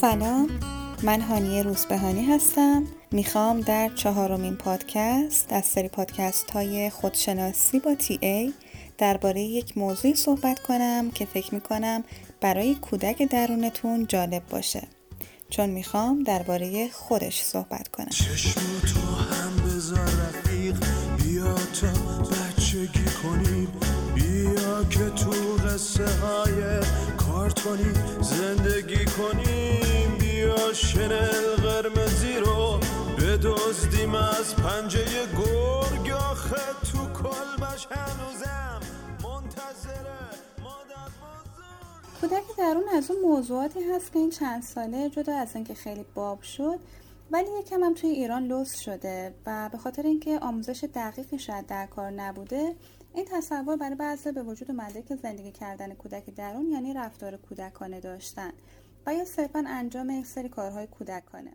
سلام من هانیه روزبهانی هستم. می‌خوام در چهارمین پادکست از سری پادکست های خودشناسی با تی ای درباره یک موضوعی صحبت کنم که فکر می‌کنم برای کودک درونتون جالب باشه. چون می‌خوام درباره خودش صحبت کنم. چشم تو هم بذار رفیق بیا تا بچگی کنیم. بیا که تو قصه های کارتونی زندگی کنیم. بیا شنل قرمزی رو بدزدیم از پنجه گرگ. آخه تو کلبش هنوزم کودک درون از اون موضوعاتی هست که این چند ساله جدا از اینکه خیلی باب شد ولی یکم هم توی ایران لوس شده و به خاطر اینکه آموزش دقیقی شاید در کار نبوده این تصور برای بعضی به وجود اومده که زندگی کردن کودک درون یعنی رفتار کودکانه داشتن و یا صرفا انجام یک سری کارهای کودکانه.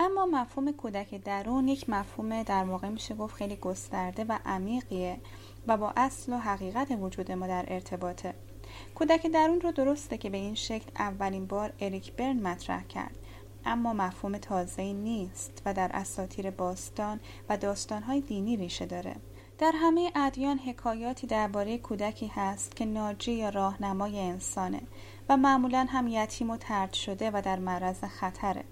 اما مفهوم کودک درون یک مفهوم در واقع میشه گفت خیلی گسترده و عمیقیه و با اصل و حقیقت وجود ما در ارتباطه. کودک درون رو درسته که به این شکل اولین بار اریک برن مطرح کرد. اما مفهوم تازه نیست و در اساطیر باستان و داستانهای دینی ریشه داره. در همه ادیان حکایاتی درباره کودکی هست که ناجی یا راهنمای انسانه و معمولا هم یتیم و ترد شده و در معرض خطره.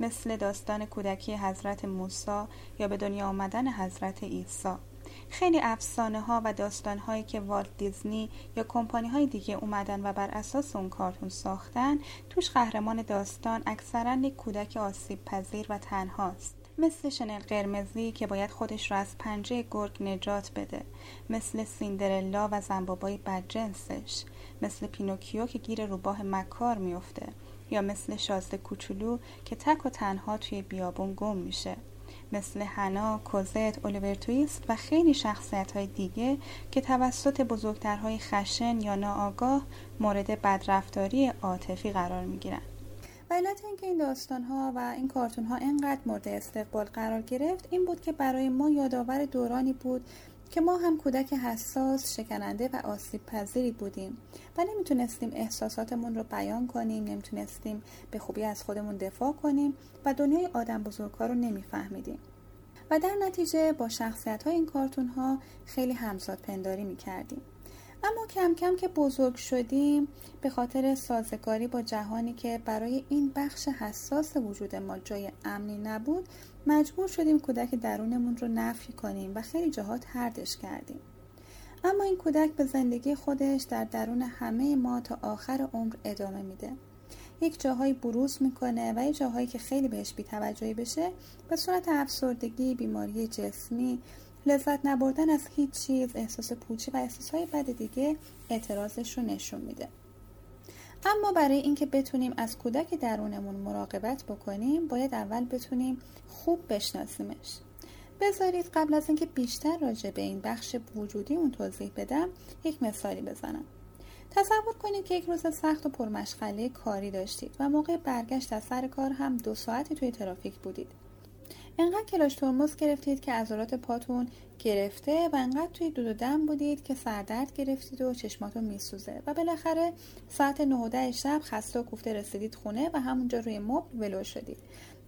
مثل داستان کودکی حضرت موسی یا به دنیا آمدن حضرت عیسی. خیلی افسانه ها و داستان هایی که والت دیزنی یا کمپانی های دیگه اومدن و بر اساس اون کارتون ساختن توش قهرمان داستان اکثرا یک کودک آسیب پذیر و تنهاست. مثل شنل قرمزی که باید خودش را از پنجه گرگ نجات بده. مثل سیندرلا و زنبابای بدجنسش. مثل پینوکیو که گیر روباه مکار میفته یا مثل شازده کوچولو که تک و تنها توی بیابون گم میشه. مثل هنا، کوزت، الیور تویست و خیلی شخصیت های دیگه که توسط بزرگترهای خشن یا ناآگاه مورد بدرفتاری عاطفی قرار می گیرن. و علت اینکه این داستان ها و این کارتون ها اینقدر مورد استقبال قرار گرفت این بود که برای ما یادآور دورانی بود که ما هم کودک حساس، شکننده و آسیب پذیری بودیم و نمی‌تونستیم احساساتمون رو بیان کنیم نمی‌تونستیم به خوبی از خودمون دفاع کنیم و دنیای آدم بزرگها رو نمیفهمیدیم. و در نتیجه با شخصیت های این کارتون ها خیلی همزاد پنداری می‌کردیم. اما کم کم که بزرگ شدیم به خاطر سازگاری با جهانی که برای این بخش حساس وجود ما جای امنی نبود مجبور شدیم کودک درونمون رو نفی کنیم و خیلی جاها تردش کردیم. اما این کودک به زندگی خودش در درون همه ما تا آخر عمر ادامه میده. یک جاهایی بروز می‌کنه و یک جاهایی که خیلی بهش بیتوجهی بشه به صورت افسردگی بیماری جسمی لذت نبردن از هیچ چیز احساس پوچی و احساسهای بد دیگه اعتراضش رو نشون میده. اما برای اینکه بتونیم از کودک درونمون مراقبت بکنیم باید اول بتونیم خوب بشناسیمش. بذارید قبل از اینکه بیشتر راجع به این بخش وجودی اون توضیح بدم یک مثالی بزنم. تصور کنید که یک روز سخت و پرمشغله کاری داشتید و موقع برگشت از سر کار هم دو ساعتی توی ترافیک بودید. انقدر کلاش ترمز گرفتید که عضلات پاتون گرفته و انقدر توی دود و دم بودید که سردرد گرفتید و چشماتون میسوزه. و بالاخره ساعت 9 شب خسته و کوفته رسیدید خونه و همونجا روی مبل ولو شدید.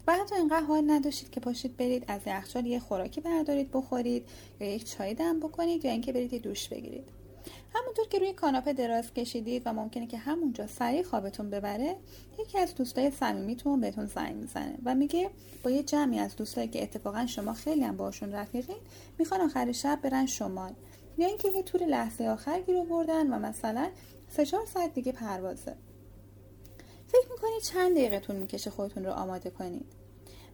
و حتی اینقدر حال نداشتید که پاشید برید از یخچال یه خوراکی بردارید بخورید یا یک چای دم بکنید یا اینکه برید دوش بگیرید. همونطور که روی کاناپه دراز کشیدید و ممکنه که همونجا سریع خوابتون ببره یکی از دوستای صمیمیتون بهتون زنگ می‌زنه و میگه با یه جمعی از دوستایی که اتفاقا شما خیلی هم باشون رفیقین می‌خوان آخر شب برن شمال. یا اینکه یه طور لحظه آخر گیر بردن و مثلا سه چهار ساعت دیگه پروازه. فکر می‌کنید چند دقیقه طول می‌کشه خودتون رو آماده کنید.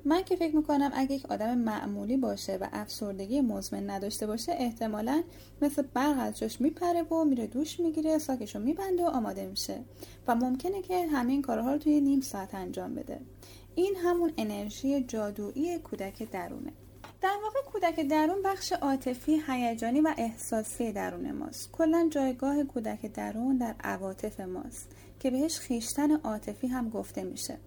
من که فکر می‌کنم اگه یک آدم معمولی باشه و افسردگی مزمن نداشته باشه احتمالا مثل برق از جاش میپره و میره دوش می‌گیره ساکش رو میبنده و آماده میشه. و ممکنه که همه این کارها رو توی نیم ساعت انجام بده. این همون انرژی جادویی کودک درونه. در واقع کودک درون بخش عاطفی هیجانی و احساسی درون ماست. کلا جایگاه کودک درون در عواطف ماست که بهش خیشتن عاطفی هم گفته میشه.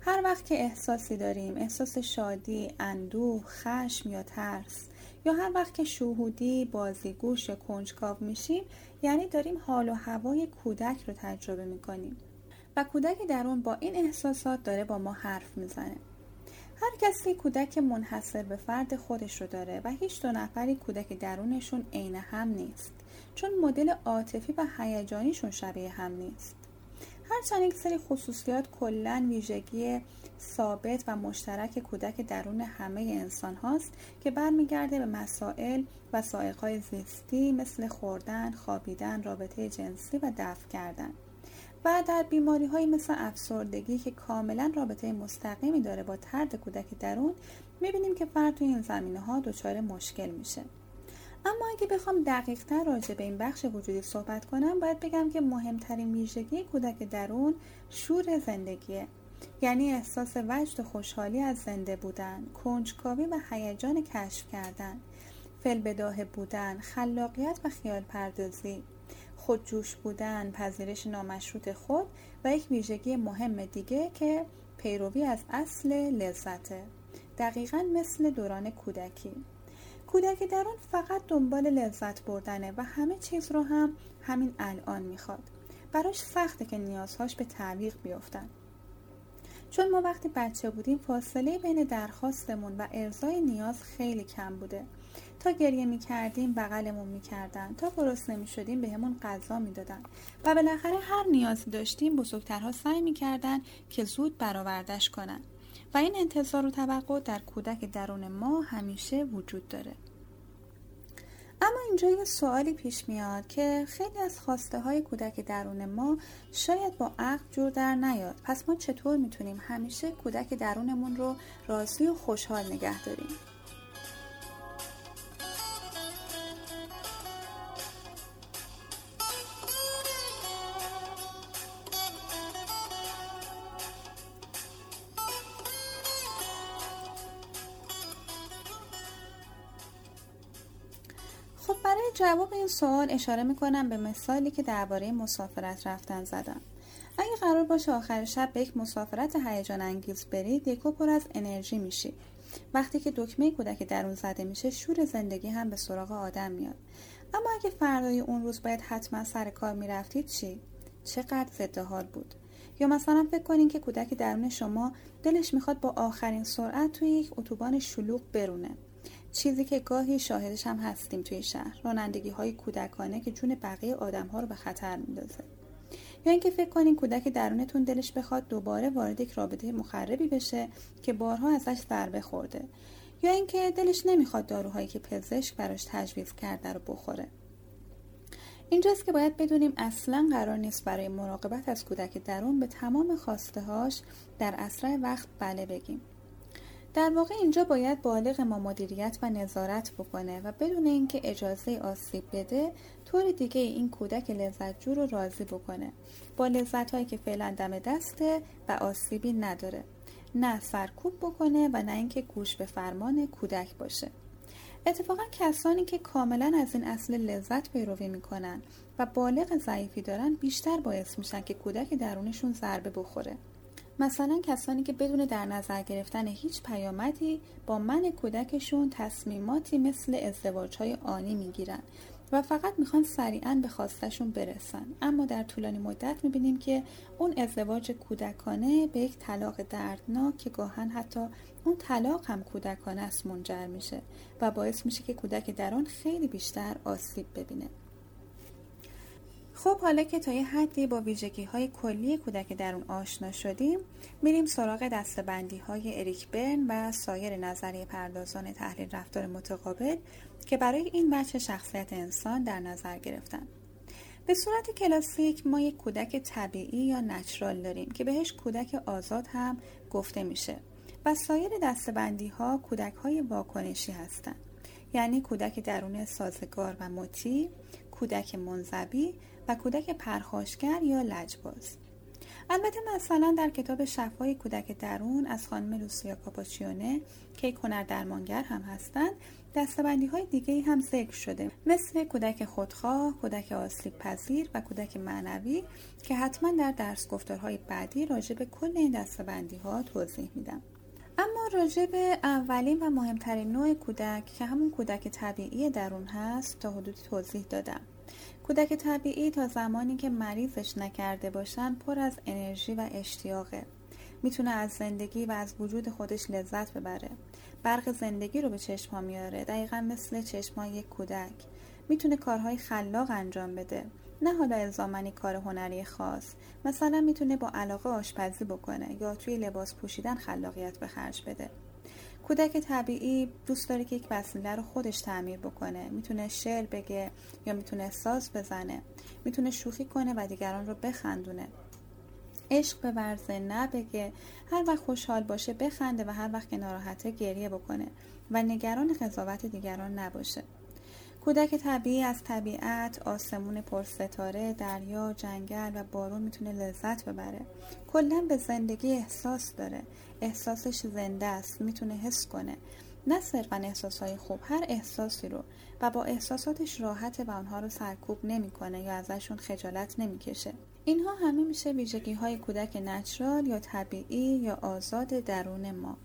هر وقت که احساسی داریم احساس شادی، اندوه، خشم یا ترس یا هر وقت که شهودی، بازیگوش یا کنجکاو میشیم یعنی داریم حال و هوای کودک رو تجربه می‌کنیم. و کودک درون با این احساسات داره با ما حرف می‌زنه. هر کسی کودک منحصر به فرد خودش رو داره و هیچ دو نفری کودک درونشون عین هم نیست. چون مدل عاطفی و هیجانیشون شبیه هم نیست. هرچند یک سری خصوصیات کلا ویژگی ثابت و مشترک کودک درون همه انسان هاست که برمیگرده به مسائل و سائقهای زیستی مثل خوردن، خوابیدن، رابطه جنسی و دفع کردن. و در بیماری های مثل افسردگی که کاملا رابطه مستقیمی داره با ترد کودک درون می‌بینیم که فرد توی این زمینه ها دچار مشکل میشه. اما اگه بخوام دقیق تر راجع به این بخش وجودی صحبت کنم باید بگم که مهمترین ویژگی کودک درون شور زندگیه. یعنی احساس وجد و خوشحالی از زنده بودن کنجکاوی و هیجان کشف کردن فلبداه بودن خلاقیت و خیال پردازی. خودجوش بودن پذیرش نامشروط خود و یک ویژگی مهم دیگه که پیروی از اصل لذته. دقیقا مثل دوران کودکی. کودک درون فقط دنبال لذت بردنه و همه چیز رو هم همین الان می‌خواد. براش سخته که نیازهاش به تعویق بیفتن. چون ما وقتی بچه بودیم فاصله بین درخواستمون و ارزای نیاز خیلی کم بوده. تا گریه می کردیم بغلمون می کردن تا گرسنه می شدیم به همون غذا می دادن و بالاخره هر نیازی داشتیم بزرگترها سعی می کردن که زود برآوردش کنن. و این انتظار و توقع در کودک درون ما همیشه وجود داره. اما اینجا یه سوالی پیش میاد که خیلی از خواسته های کودک درون ما شاید با عقل جور در نیاد. پس ما چطور می‌تونیم همیشه کودک درونمون رو راضی و خوشحال نگه داریم؟ این سوال اشاره می‌کنم به مثالی که درباره مسافرت رفتن زدم. اگه قرار باشه آخر شب به یک مسافرت هیجان انگیز برید یکو پر از انرژی میشی. وقتی که دکمه کودک درون زده میشه شور زندگی هم به سراغ آدم میاد. اما اگه فردای اون روز باید حتما سر کار می‌رفتید چی؟ چقدر ضد حال بود؟ یا مثلا فکر کنین که کودک درون شما دلش می‌خواد با آخرین سرعت توی یک اتوبان شلوغ برونه. چیزی که گاهی شاهدش هم هستیم توی شهر رانندگی های کودکانه که جون بقیه آدم ها رو به خطر میندازه. یا اینکه فکر کنین کودک درونتون دلش بخواد دوباره وارد یک رابطه مخربی بشه که بارها ازش ضربه خورده. یا اینکه دلش نمی‌خواد داروهایی که پزشک براش تجویز کرده رو بخوره. اینجاست که باید بدونیم اصلا قرار نیست برای مراقبت از کودک درون به تمام خواسته هاش در اسرع وقت بله بگیم. در واقع اینجا باید بالغ ما مدیریت و نظارت بکنه و بدون اینکه اجازه آسیب بده طور دیگه این کودک لذت رو راضی بکنه. با لذت هایی که فعلا دم دسته و آسیبی نداره. نه سرکوب بکنه و نه اینکه گوش به فرمان کودک باشه. اتفاقا کسانی که کاملا از این اصل لذت پیروی می‌کنن و بالغ ضعیفی دارن بیشتر باعث میشن که کودک درونشون ضربه بخوره. مثلا کسانی که بدون در نظر گرفتن هیچ پیامدی با من کودکشون تصمیماتی مثل ازدواج های آنی می‌گیرن و فقط می‌خوان سریعا به خواستشون برسن. اما در طولانی مدت می‌بینیم که اون ازدواج کودکانه به یک طلاق دردناک که گاهن حتی اون طلاق هم کودکانه است منجر میشه و باعث میشه که کودک در خیلی بیشتر آسیب ببینه. خب حالا که تا یه حدی با ویژگی های کلی کودک درون آشنا شدیم میریم سراغ دستبندی های اریک برن و سایر نظریه پردازان تحلیل رفتار متقابل که برای این بچه شخصیت انسان در نظر گرفتن. به صورت کلاسیک ما یک کودک طبیعی یا نچرال داریم که بهش کودک آزاد هم گفته میشه و سایر دستبندی ها کودک های واکنشی هستند یعنی کودک درون سازگار و مطیع کودک منزوی و کودک پرخاشگر یا لجباز. البته مثلا در کتاب شفای کودک درون از خانم لوسیا کاپاچیونه که هنر درمانگر هم هستند دستبندی های دیگه هم ذکر شده. مثل کودک خودخواه، کودک آسیب پذیر و کودک معنوی که حتما در درس گفتارهای بعدی راجع به کل این دستبندی ها توضیح میدم. اما راجع به اولین و مهمترین نوع کودک که همون کودک طبیعی درون هست تا حدودی توضیح دادم. کودک طبیعی تا زمانی که مریضش نکرده باشن پر از انرژی و اشتیاقه. می‌تونه از زندگی و از وجود خودش لذت ببره. برق زندگی رو به چشما میاره دقیقا مثل چشما یک کودک. می‌تونه کارهای خلاق انجام بده. نه حالا الزامنی کار هنری خاص. مثلا می‌تونه با علاقه آشپزی بکنه یا توی لباس پوشیدن خلاقیت به خرج بده. کودک طبیعی دوست داره که یک وسیله رو خودش تعمیر بکنه. می‌تونه شعر بگه یا می‌تونه ساز بزنه. می‌تونه شوخی کنه و دیگران رو بخندونه. عشق به ورزه نه بگه. هر وقت خوشحال باشه بخنده و هر وقت که ناراحته گریه بکنه. و نگران قضاوت دیگران نباشه. کودک طبیعی از طبیعت، آسمون پرستاره، دریا، جنگل و بارون می‌تونه لذت ببره. کلا به زندگی احساس داره. احساسش زنده است. می‌تونه حس کنه. نه صرفا احساسهای خوب هر احساسی رو و با احساساتش راحته و آنها رو سرکوب نمی‌کنه یا ازشون خجالت نمی‌کشه اینها همه میشه ویژگی های کودک نچرال یا طبیعی یا آزاد درون ما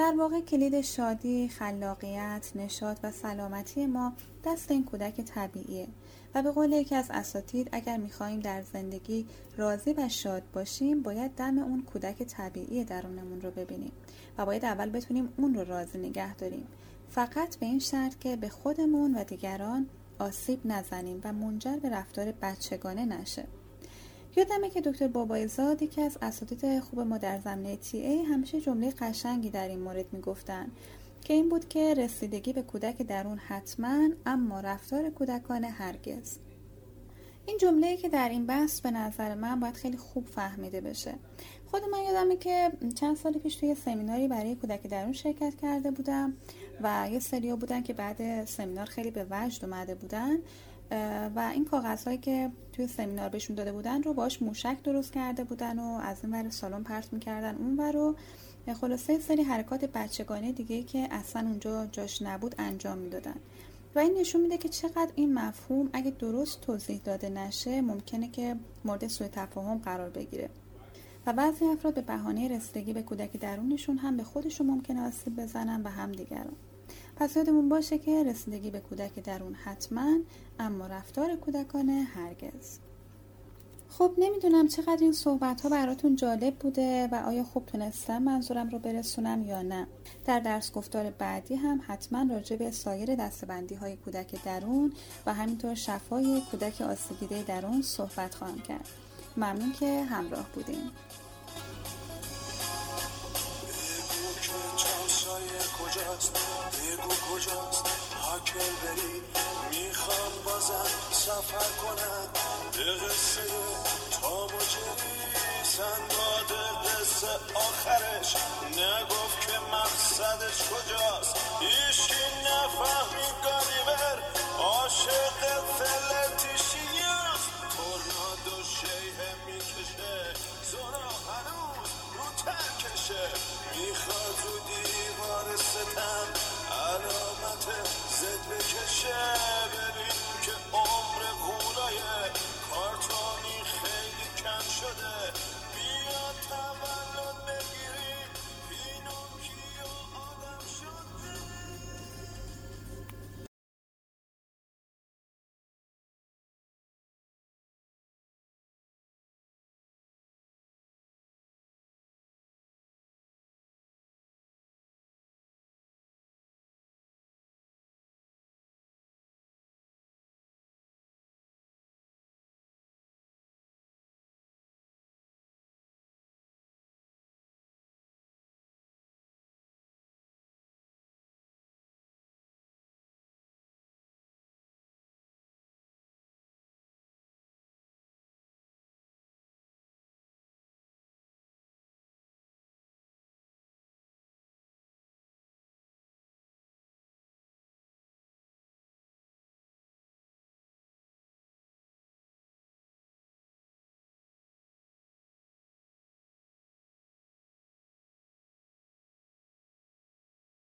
در واقع کلید شادی، خلاقیت، نشاط و سلامتی ما دست این کودک طبیعیه و به قول یکی از اساتید اگر می‌خواهیم در زندگی راضی و شاد باشیم باید دم اون کودک طبیعی درونمون رو ببینیم و باید اول بتونیم اون رو راضی نگه داریم. فقط به این شرط که به خودمون و دیگران آسیب نزنیم و منجر به رفتار بچگانه نشه. یادمه که دکتر بابای زاد که از اساتید خوب ما در زمینه تی ای همیشه جمله قشنگی در این مورد می‌گفتن که این بود که رسیدگی به کودک درون حتما اما رفتار کودکانه هرگز. این جمله که در این بحث به نظر من باید خیلی خوب فهمیده بشه. خود من یادمه که چند سال پیش توی سمیناری برای کودک درون شرکت کرده بودم و یه سریا بودن که بعد سمینار خیلی به وجد اومده بودن. و این کاغذ هایی که توی سمینار بهشون داده بودن رو باش موشک درست کرده بودن و از این ور سالن پرت می‌کردن. اون ور رو خلاصه سری حرکات بچگانه دیگه که اصلا اونجا جاش نبود انجام می‌دادن. و این نشون میده که چقدر این مفهوم اگه درست توضیح داده نشه ممکنه که مورد سوء تفاهم قرار بگیره. و بعضی افراد به بهانه رسیدگی به کودک درونشون هم به خودشون ممکنه آسیب بزنن و هم دیگران. پس یادمون باشه که رسیدگی به کودک درون حتما اما رفتار کودکانه هرگز. خب نمی‌دونم چقدر این صحبت ها براتون جالب بوده و آیا خوب تونستم منظورم رو برسونم یا نه. در درس گفتار بعدی هم حتما راجع به سایر دستبندی های کودک درون و همینطور شفای کودک آسیبیده درون صحبت خواهم کرد. ممنون که همراه بودیم کجاست؟ بگو کجاست؟ حاکل بری. می‌خوام بازم سفر کنم. به قصه تام و جری سنگاد قصه آخرش. نگفت که مقصدش کجاست؟ ایشکی نفهمی گالیور. عاشق فلتیشیاست